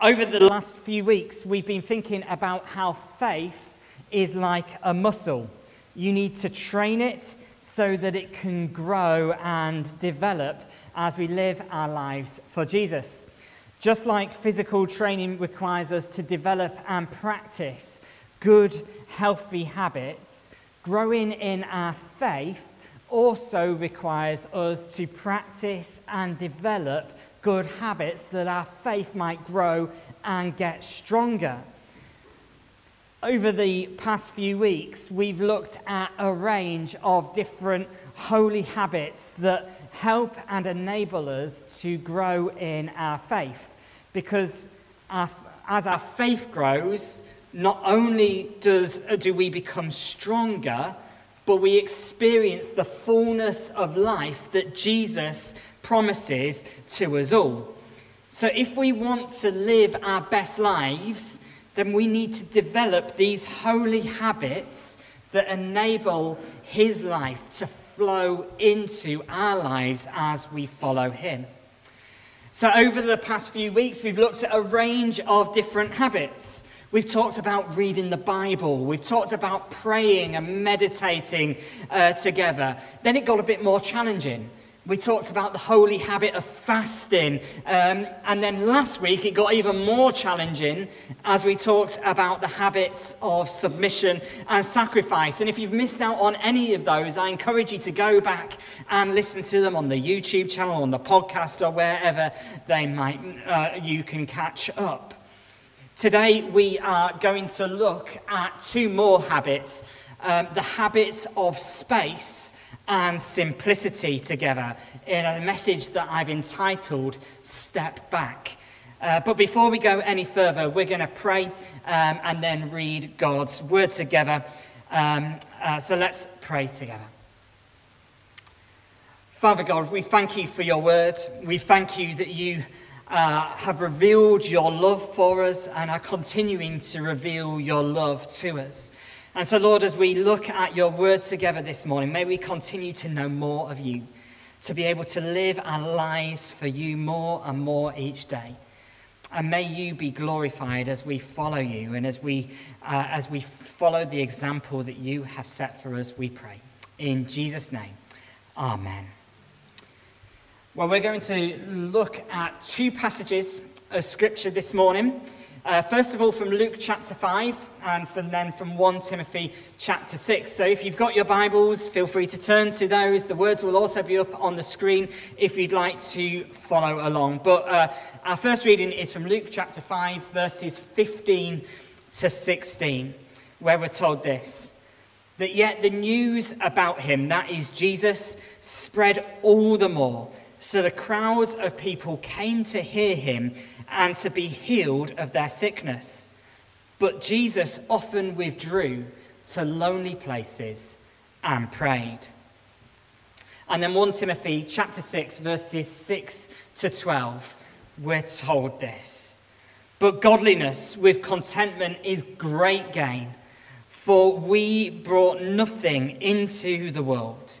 over the last few weeks, we've been thinking about how faith is like a muscle. You need to train it so that it can grow and develop as we live our lives for Jesus. Just like physical training requires us to develop and practice good, healthy habits, growing in our faith also requires us to practice and develop good habits that our faith might grow and get stronger. Over the past few weeks, we've looked at a range of different holy habits that help and enable us to grow in our faith. Because as our faith grows, not only does, do we become stronger, but we experience the fullness of life that Jesus promises to us all. So, if we want to live our best lives, then we need to develop these holy habits that enable His life to flow into our lives as we follow Him. So, over the past few weeks, we've looked at a range of different habits. We've talked about reading the Bible. We've talked about praying and meditating uh, together. Then it got a bit more challenging. We talked about the holy habit of fasting. Um, and then last week it got even more challenging as we talked about the habits of submission and sacrifice. And if you've missed out on any of those, I encourage you to go back and listen to them on the YouTube channel, on the podcast, or wherever they might, uh, you can catch up. Today, we are going to look at two more habits um, the habits of space and simplicity together in a message that I've entitled Step Back. Uh, but before we go any further, we're going to pray um, and then read God's word together. Um, uh, so let's pray together. Father God, we thank you for your word. We thank you that you uh, have revealed your love for us and are continuing to reveal your love to us. And so, Lord, as we look at your word together this morning, may we continue to know more of you, to be able to live our lives for you more and more each day. And may you be glorified as we follow you and as we, uh, as we follow the example that you have set for us, we pray. In Jesus' name, amen. Well, we're going to look at two passages of Scripture this morning. Uh, first of all, from Luke chapter 5, and from, then from 1 Timothy chapter 6. So if you've got your Bibles, feel free to turn to those. The words will also be up on the screen if you'd like to follow along. But uh, our first reading is from Luke chapter 5, verses 15 to 16, where we're told this that yet the news about him, that is Jesus, spread all the more so the crowds of people came to hear him and to be healed of their sickness. But Jesus often withdrew to lonely places and prayed. And then 1 Timothy chapter 6 verses 6 to 12 we're told this. But godliness with contentment is great gain, for we brought nothing into the world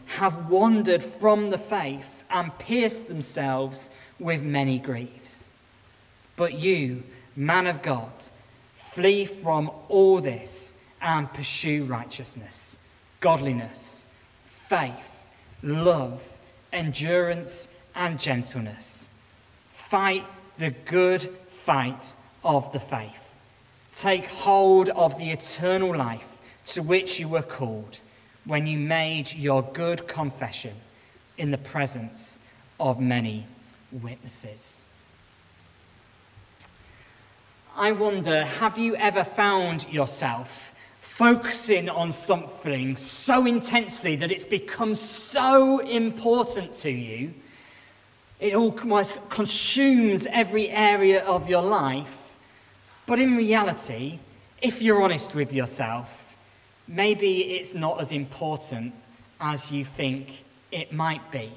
have wandered from the faith and pierced themselves with many griefs. But you, man of God, flee from all this and pursue righteousness, godliness, faith, love, endurance, and gentleness. Fight the good fight of the faith. Take hold of the eternal life to which you were called when you made your good confession in the presence of many witnesses. I wonder have you ever found yourself focusing on something so intensely that it's become so important to you? It almost consumes every area of your life But in reality, if you're honest with yourself, maybe it's not as important as you think it might be.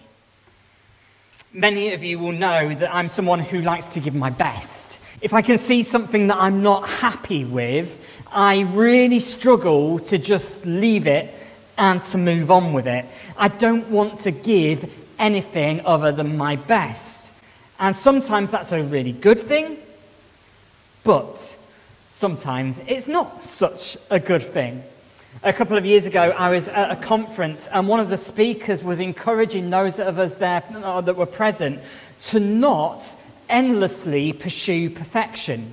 Many of you will know that I'm someone who likes to give my best. If I can see something that I'm not happy with, I really struggle to just leave it and to move on with it. I don't want to give anything other than my best. And sometimes that's a really good thing, but sometimes it's not such a good thing. A couple of years ago, I was at a conference, and one of the speakers was encouraging those of us there that were present to not endlessly pursue perfection.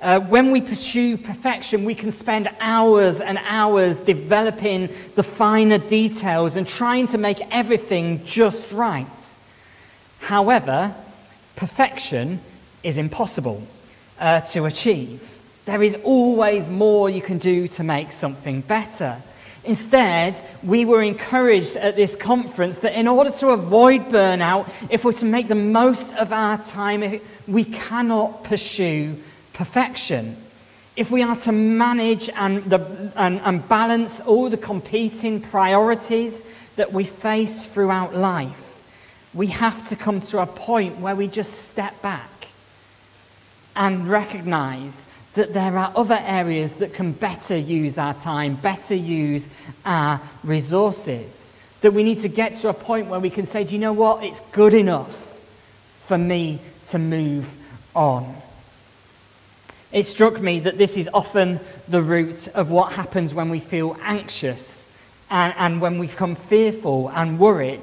Uh, when we pursue perfection, we can spend hours and hours developing the finer details and trying to make everything just right. However, perfection is impossible uh, to achieve. There is always more you can do to make something better. Instead, we were encouraged at this conference that in order to avoid burnout, if we're to make the most of our time, we cannot pursue perfection. If we are to manage and, the, and, and balance all the competing priorities that we face throughout life, we have to come to a point where we just step back and recognize that there are other areas that can better use our time, better use our resources. That we need to get to a point where we can say, do you know what? It's good enough for me to move on. It struck me that this is often the root of what happens when we feel anxious and, and when we become fearful and worried.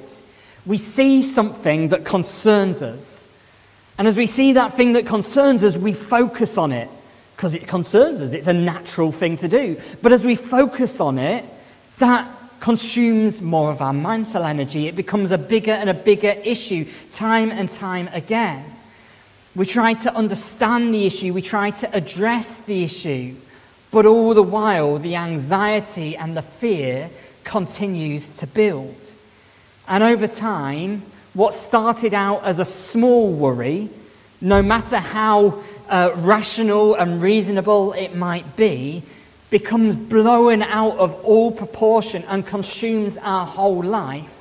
We see something that concerns us. And as we see that thing that concerns us, we focus on it because it concerns us. It's a natural thing to do. But as we focus on it, that consumes more of our mental energy. It becomes a bigger and a bigger issue time and time again. We try to understand the issue, we try to address the issue, but all the while the anxiety and the fear continues to build. And over time, what started out as a small worry, no matter how uh, rational and reasonable it might be, becomes blown out of all proportion and consumes our whole life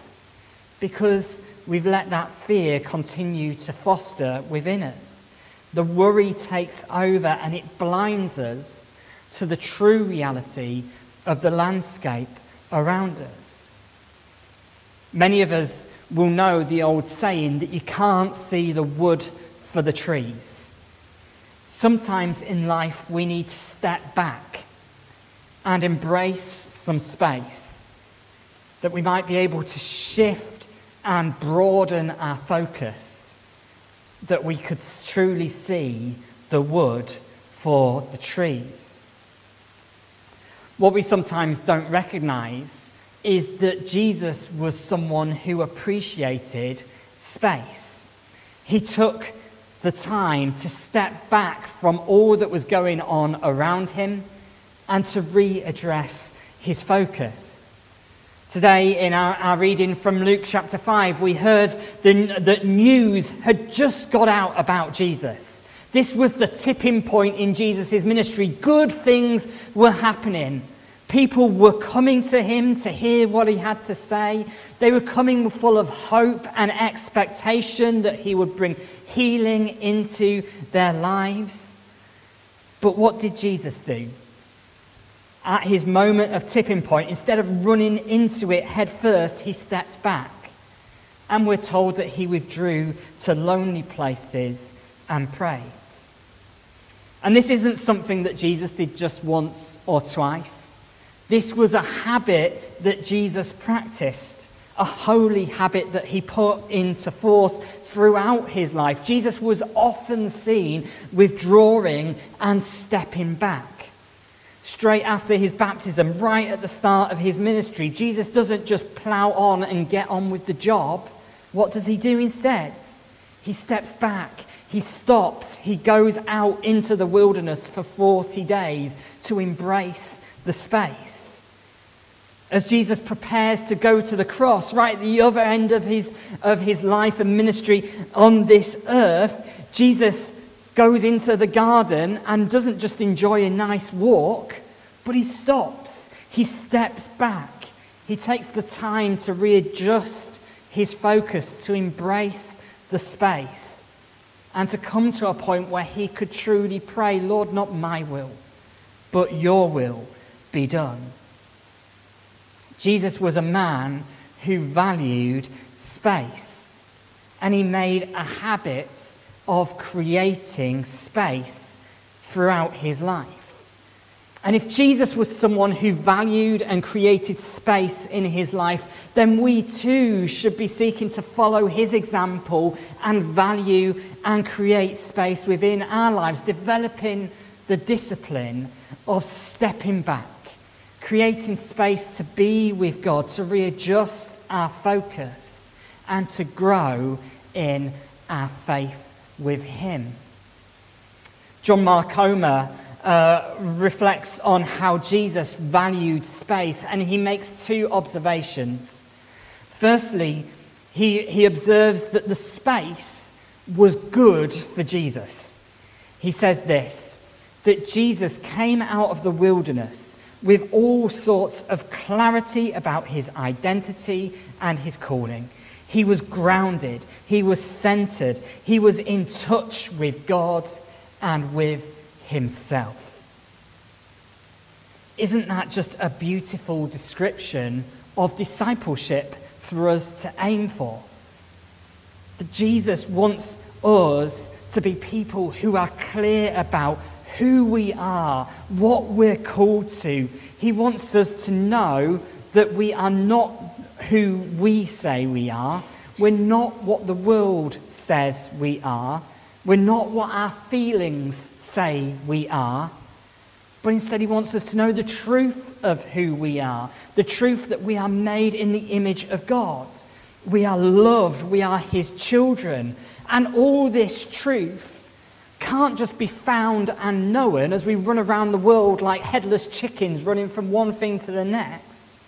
because we've let that fear continue to foster within us. The worry takes over and it blinds us to the true reality of the landscape around us. Many of us will know the old saying that you can't see the wood for the trees. Sometimes in life, we need to step back and embrace some space that we might be able to shift and broaden our focus that we could truly see the wood for the trees. What we sometimes don't recognize is that Jesus was someone who appreciated space. He took the time to step back from all that was going on around him and to readdress his focus. Today, in our, our, reading from Luke chapter 5, we heard that news had just got out about Jesus. This was the tipping point in Jesus' ministry. Good things were happening. People were coming to him to hear what he had to say. They were coming full of hope and expectation that he would bring healing into their lives. But what did Jesus do? at his moment of tipping point, instead of running into it head first, he stepped back. And we're told that he withdrew to lonely places and prayed. And this isn't something that Jesus did just once or twice. This was a habit that Jesus practiced, a holy habit that he put into force throughout his life. Jesus was often seen withdrawing and stepping back straight after his baptism, right at the start of his ministry, Jesus doesn't just plow on and get on with the job. What does he do instead? He steps back, he stops, he goes out into the wilderness for 40 days to embrace the space. As Jesus prepares to go to the cross, right at the other end of his, of his life and ministry on this earth, Jesus goes into the garden and doesn't just enjoy a nice walk, but he stops. He steps back. He takes the time to readjust his focus, to embrace the space, and to come to a point where he could truly pray, Lord, not my will, but your will be done. Jesus was a man who valued space, and he made a habit of creating space throughout his life. And if Jesus was someone who valued and created space in his life, then we too should be seeking to follow his example and value and create space within our lives, developing the discipline of stepping back, creating space to be with God, to readjust our focus, and to grow in our faith with him. John Mark Comer uh, reflects on how Jesus valued space, and he makes two observations. Firstly, he, he observes that the space was good for Jesus. He says this that Jesus came out of the wilderness with all sorts of clarity about his identity and his calling. He was grounded, he was centered, he was in touch with God and with himself. Isn't that just a beautiful description of discipleship for us to aim for? That Jesus wants us to be people who are clear about who we are, what we're called to. He wants us to know that we are not who we say we are. We're not what the world says we are. We're not what our feelings say we are, but instead, He wants us to know the truth of who we are, the truth that we are made in the image of God. We are loved, we are His children. And all this truth can't just be found and known as we run around the world like headless chickens running from one thing to the next.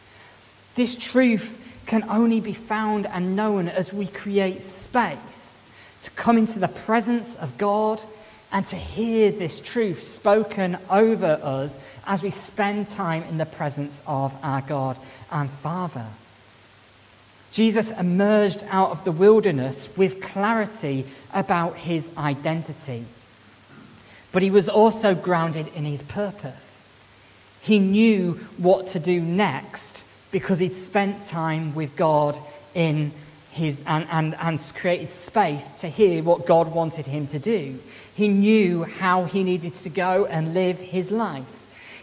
This truth can only be found and known as we create space to come into the presence of God and to hear this truth spoken over us as we spend time in the presence of our God and Father. Jesus emerged out of the wilderness with clarity about his identity, but he was also grounded in his purpose. He knew what to do next because he'd spent time with God in his, and, and, and created space to hear what God wanted him to do. He knew how he needed to go and live his life.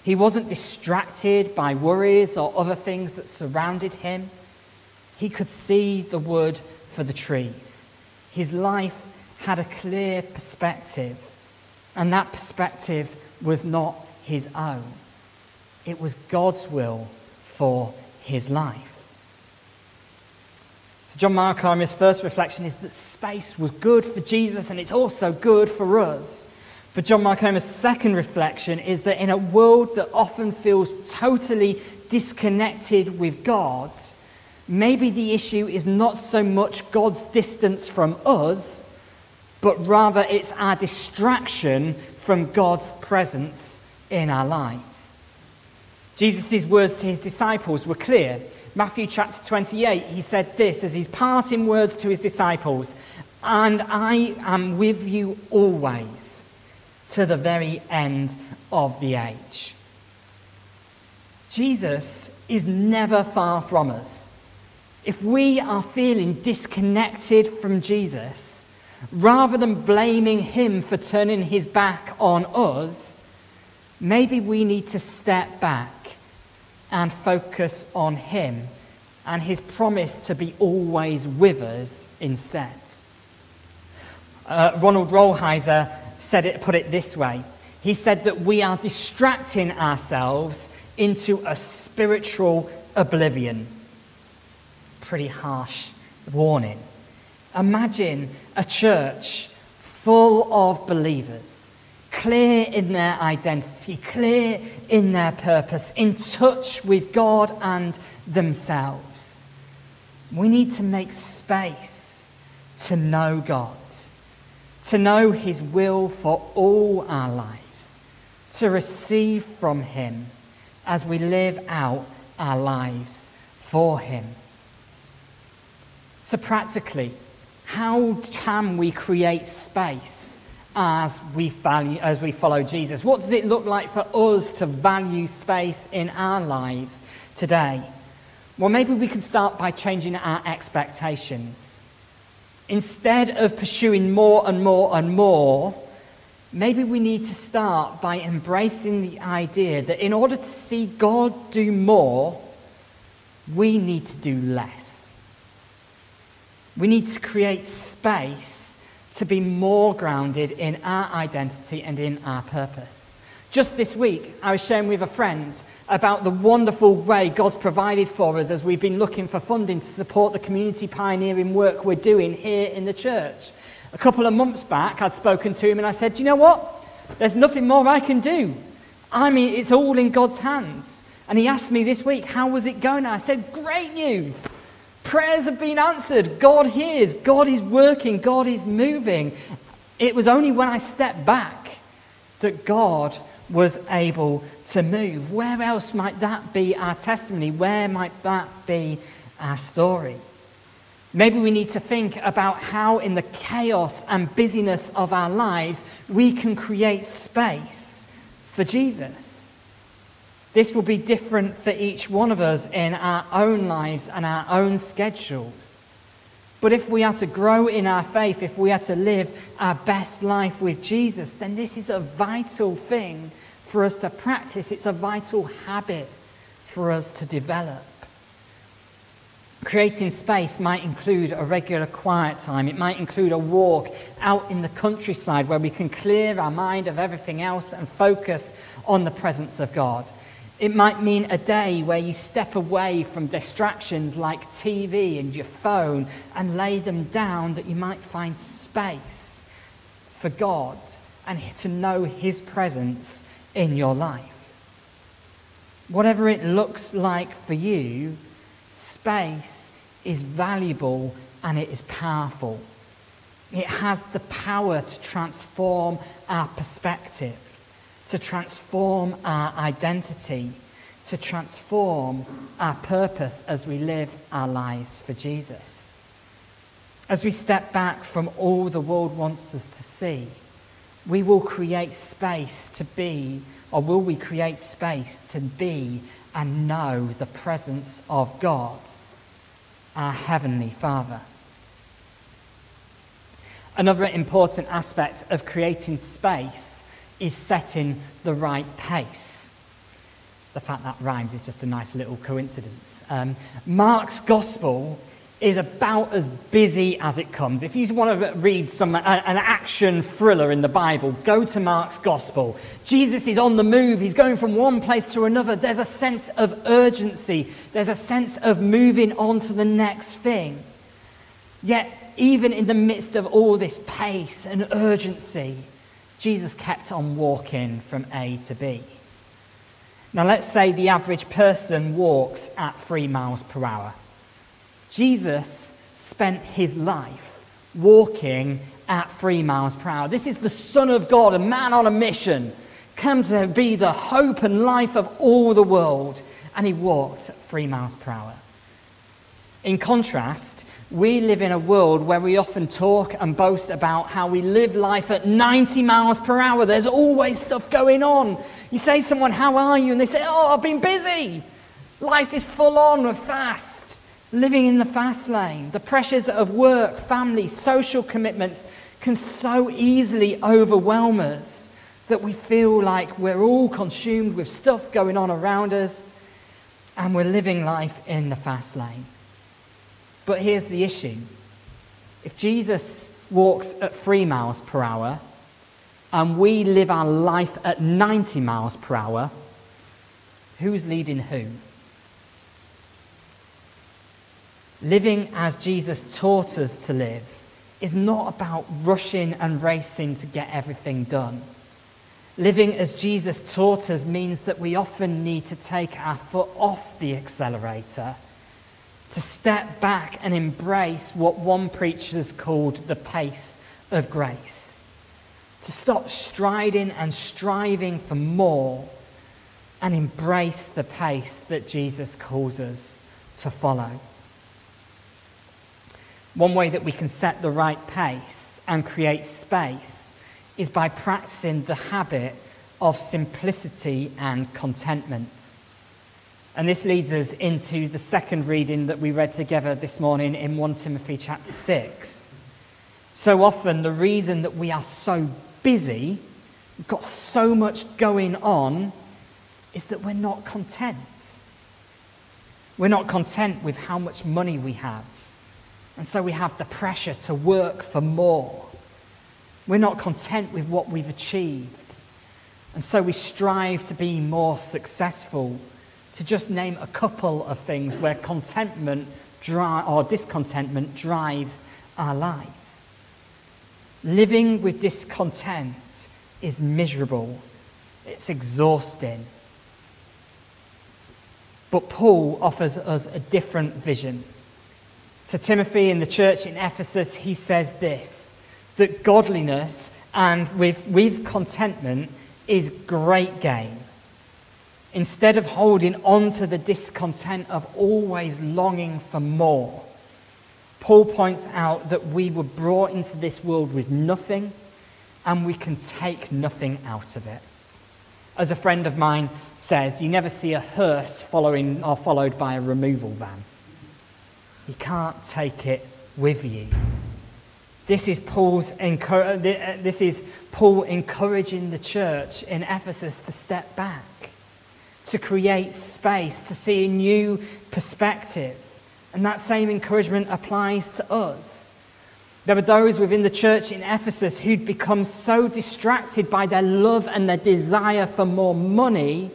He wasn't distracted by worries or other things that surrounded him. He could see the wood for the trees. His life had a clear perspective, and that perspective was not his own. It was God's will for his life. So, John Mark Comer's first reflection is that space was good for Jesus and it's also good for us. But John Mark Comer's second reflection is that in a world that often feels totally disconnected with God, maybe the issue is not so much God's distance from us, but rather it's our distraction from God's presence in our lives. Jesus' words to his disciples were clear. Matthew chapter 28, he said this as his parting words to his disciples And I am with you always to the very end of the age. Jesus is never far from us. If we are feeling disconnected from Jesus, rather than blaming him for turning his back on us, maybe we need to step back and focus on Him and His promise to be always with us instead. Uh, Ronald Rolheiser said it, put it this way. He said that we are distracting ourselves into a spiritual oblivion. Pretty harsh warning. Imagine a church full of believers clear in their identity, clear in their purpose, in touch with God and themselves. We need to make space to know God, to know His will for all our lives, to receive from Him as we live out our lives for Him. So, practically, how can we create space as we, value, as we follow Jesus? What does it look like for us to value space in our lives today? Well, maybe we can start by changing our expectations. Instead of pursuing more and more and more, maybe we need to start by embracing the idea that in order to see God do more, we need to do less. We need to create space to be more grounded in our identity and in our purpose. Just this week, I was sharing with a friend about the wonderful way God's provided for us as we've been looking for funding to support the community pioneering work we're doing here in the church. A couple of months back, I'd spoken to him and I said, Do you know what? There's nothing more I can do. I mean, it's all in God's hands. And he asked me this week, How was it going? I said, Great news. Prayers have been answered. God hears. God is working. God is moving. It was only when I stepped back that God was able to move. Where else might that be our testimony? Where might that be our story? Maybe we need to think about how, in the chaos and busyness of our lives, we can create space for Jesus. This will be different for each one of us in our own lives and our own schedules. But if we are to grow in our faith, if we are to live our best life with Jesus, then this is a vital thing for us to practice. It's a vital habit for us to develop. Creating space might include a regular quiet time. It might include a walk out in the countryside where we can clear our mind of everything else and focus on the presence of God. It might mean a day where you step away from distractions like TV and your phone and lay them down, that you might find space for God and to know His presence in your life. Whatever it looks like for you, space is valuable and it is powerful. It has the power to transform our perspective to transform our identity, to transform our purpose as we live our lives for Jesus. As we step back from all the world wants us to see, we will create space to be, or will we create space to be and know the presence of God, our Heavenly Father? Another important aspect of creating space is setting the right pace. The fact that rhymes is just a nice little coincidence. Um, Mark's gospel is about as busy as it comes. If you want to read some, an action thriller in the Bible, go to Mark's gospel. Jesus is on the move, he's going from one place to another. There's a sense of urgency, there's a sense of moving on to the next thing. Yet, even in the midst of all this pace and urgency, Jesus kept on walking from A to B. Now, let's say the average person walks at three miles per hour. Jesus spent his life walking at three miles per hour. This is the Son of God, a man on a mission, come to be the hope and life of all the world, and he walked at three miles per hour. In contrast, we live in a world where we often talk and boast about how we live life at 90 miles per hour. There's always stuff going on. You say to someone, How are you? And they say, Oh, I've been busy. Life is full on, we're fast, living in the fast lane. The pressures of work, family, social commitments can so easily overwhelm us that we feel like we're all consumed with stuff going on around us and we're living life in the fast lane. But here's the issue if Jesus walks at three miles per hour and we live our life at 90 miles per hour, who's leading who? Living as Jesus taught us to live is not about rushing and racing to get everything done. Living as Jesus taught us means that we often need to take our foot off the accelerator to step back and embrace what one preacher has called the pace of grace. to stop striding and striving for more and embrace the pace that Jesus calls us to follow. One way that we can set the right pace and create space is by practicing the habit of simplicity and contentment. And this leads us into the second reading that we read together this morning in 1 Timothy chapter 6. So often, the reason that we are so busy, we've got so much going on, is that we're not content. We're not content with how much money we have. And so we have the pressure to work for more. We're not content with what we've achieved. And so we strive to be more successful. To just name a couple of things where contentment dri- or discontentment drives our lives. Living with discontent is miserable, it's exhausting. But Paul offers us a different vision. To Timothy in the church in Ephesus, he says this that godliness and with, with contentment is great gain. Instead of holding on to the discontent of always longing for more, Paul points out that we were brought into this world with nothing and we can take nothing out of it. As a friend of mine says, you never see a hearse following or followed by a removal van. You can't take it with you. This is, Paul's, uh, this is Paul encouraging the church in Ephesus to step back, to create space, to see a new perspective. And that same encouragement applies to us. There were those within the church in Ephesus who'd become so distracted by their love and their desire for more money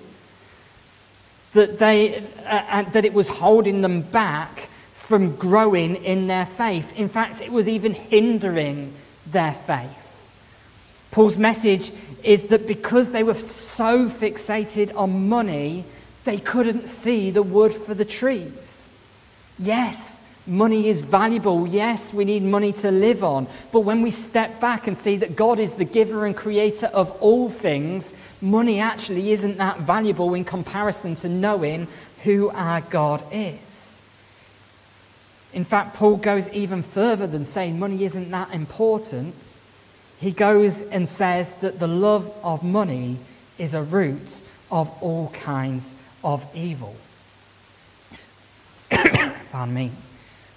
that, they, uh, that it was holding them back from growing in their faith. In fact, it was even hindering their faith. Paul's message is that because they were so fixated on money, they couldn't see the wood for the trees. Yes, money is valuable. Yes, we need money to live on. But when we step back and see that God is the giver and creator of all things, money actually isn't that valuable in comparison to knowing who our God is. In fact, Paul goes even further than saying money isn't that important. He goes and says that the love of money is a root of all kinds of evil. Pardon me.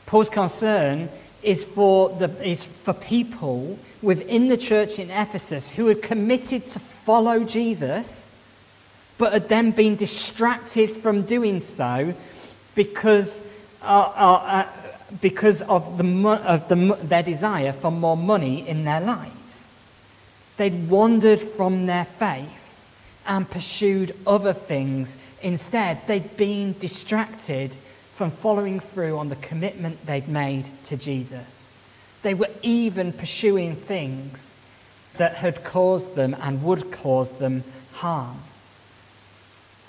Paul's concern is for, the, is for people within the church in Ephesus who had committed to follow Jesus, but had then been distracted from doing so because uh, uh, uh, because of, the, of the, their desire for more money in their lives. They'd wandered from their faith and pursued other things instead. They'd been distracted from following through on the commitment they'd made to Jesus. They were even pursuing things that had caused them and would cause them harm.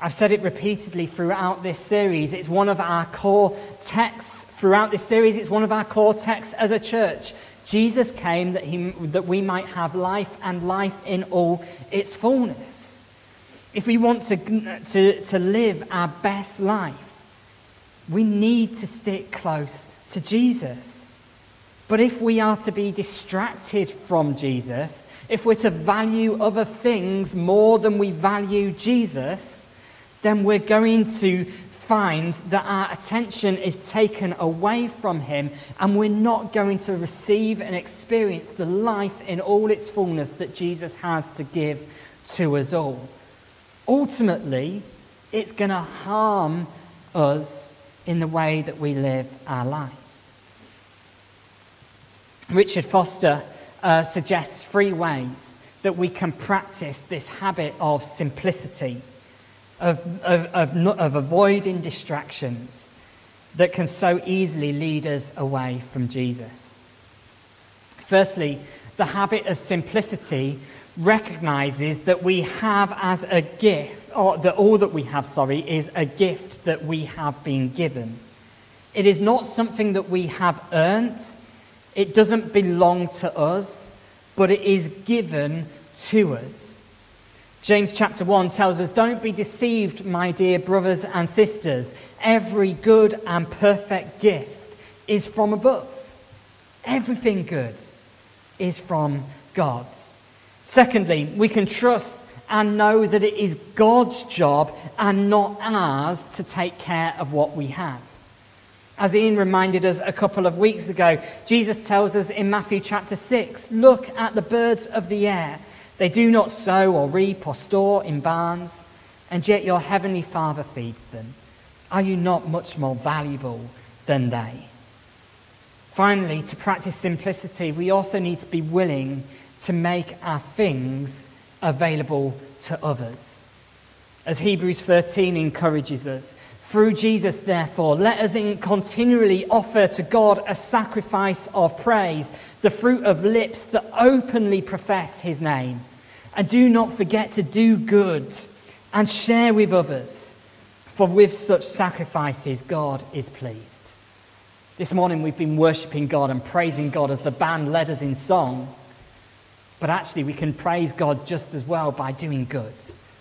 I've said it repeatedly throughout this series. It's one of our core texts throughout this series. It's one of our core texts as a church. Jesus came that, he, that we might have life and life in all its fullness. If we want to, to, to live our best life, we need to stick close to Jesus. But if we are to be distracted from Jesus, if we're to value other things more than we value Jesus, then we're going to find that our attention is taken away from Him and we're not going to receive and experience the life in all its fullness that Jesus has to give to us all. Ultimately, it's going to harm us in the way that we live our lives. Richard Foster uh, suggests three ways that we can practice this habit of simplicity of, of, of, of avoiding distractions that can so easily lead us away from Jesus. Firstly, the habit of simplicity recognizes that we have as a gift, or that all that we have, sorry, is a gift that we have been given. It is not something that we have earned, it doesn't belong to us, but it is given to us. James chapter 1 tells us, Don't be deceived, my dear brothers and sisters. Every good and perfect gift is from above. Everything good is from God. Secondly, we can trust and know that it is God's job and not ours to take care of what we have. As Ian reminded us a couple of weeks ago, Jesus tells us in Matthew chapter 6 Look at the birds of the air. They do not sow or reap or store in barns, and yet your heavenly Father feeds them. Are you not much more valuable than they? Finally, to practice simplicity, we also need to be willing to make our things available to others. As Hebrews 13 encourages us, through Jesus, therefore, let us continually offer to God a sacrifice of praise, the fruit of lips that openly profess his name. And do not forget to do good and share with others, for with such sacrifices, God is pleased. This morning, we've been worshipping God and praising God as the band led us in song. But actually, we can praise God just as well by doing good,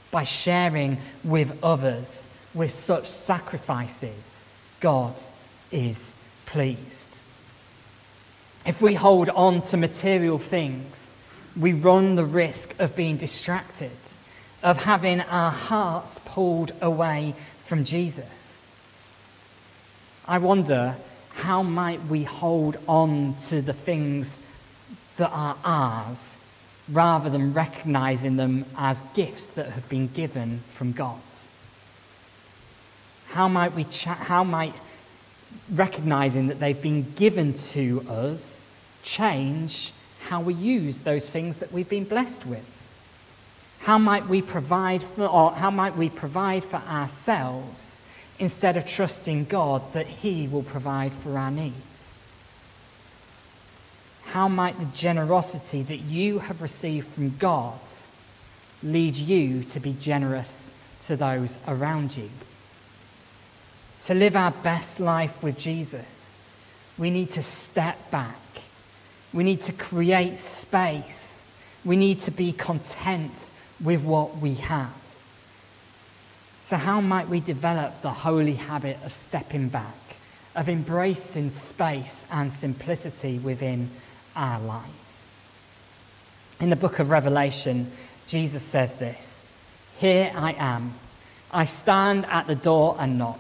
by sharing with others with such sacrifices. God is pleased. If we hold on to material things, we run the risk of being distracted, of having our hearts pulled away from Jesus. I wonder how might we hold on to the things that are ours rather than recognizing them as gifts that have been given from God? How might we cha- how might recognizing that they've been given to us change how we use those things that we've been blessed with? How might we provide for, or how might we provide for ourselves instead of trusting God that He will provide for our needs? How might the generosity that you have received from God lead you to be generous to those around you? To live our best life with Jesus, we need to step back. We need to create space. We need to be content with what we have. So, how might we develop the holy habit of stepping back, of embracing space and simplicity within our lives? In the book of Revelation, Jesus says this Here I am. I stand at the door and knock.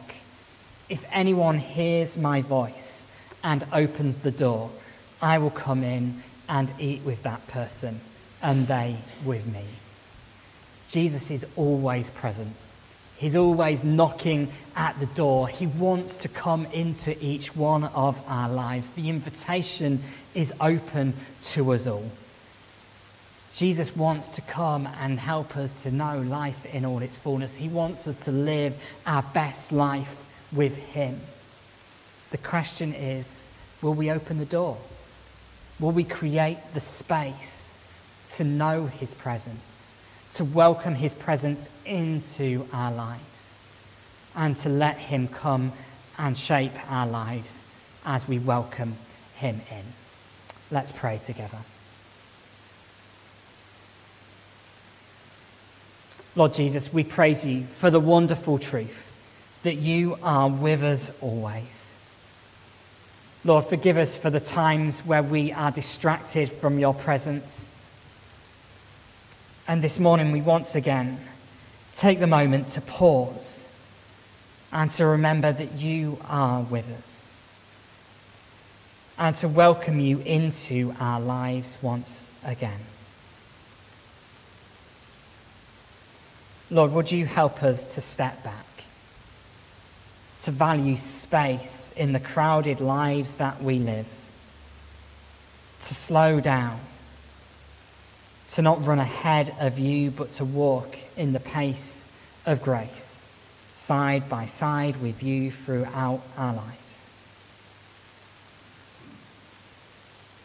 If anyone hears my voice and opens the door, I will come in and eat with that person, and they with me. Jesus is always present. He's always knocking at the door. He wants to come into each one of our lives. The invitation is open to us all. Jesus wants to come and help us to know life in all its fullness. He wants us to live our best life with Him. The question is will we open the door? Will we create the space to know His presence? to welcome his presence into our lives and to let him come and shape our lives as we welcome him in. Let's pray together. Lord Jesus, we praise you for the wonderful truth that you are with us always. Lord, forgive us for the times where we are distracted from your presence and this morning, we once again take the moment to pause and to remember that you are with us and to welcome you into our lives once again. Lord, would you help us to step back, to value space in the crowded lives that we live, to slow down to not run ahead of you, but to walk in the pace of grace, side by side with you throughout our lives.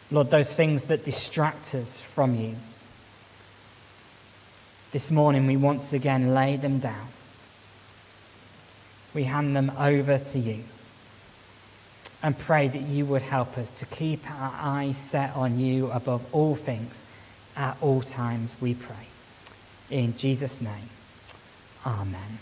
Lord, those things that distract us from you, this morning we once again lay them down. We hand them over to you and pray that you would help us to keep our eyes set on you above all things at all times, we pray. In Jesus' name, amen.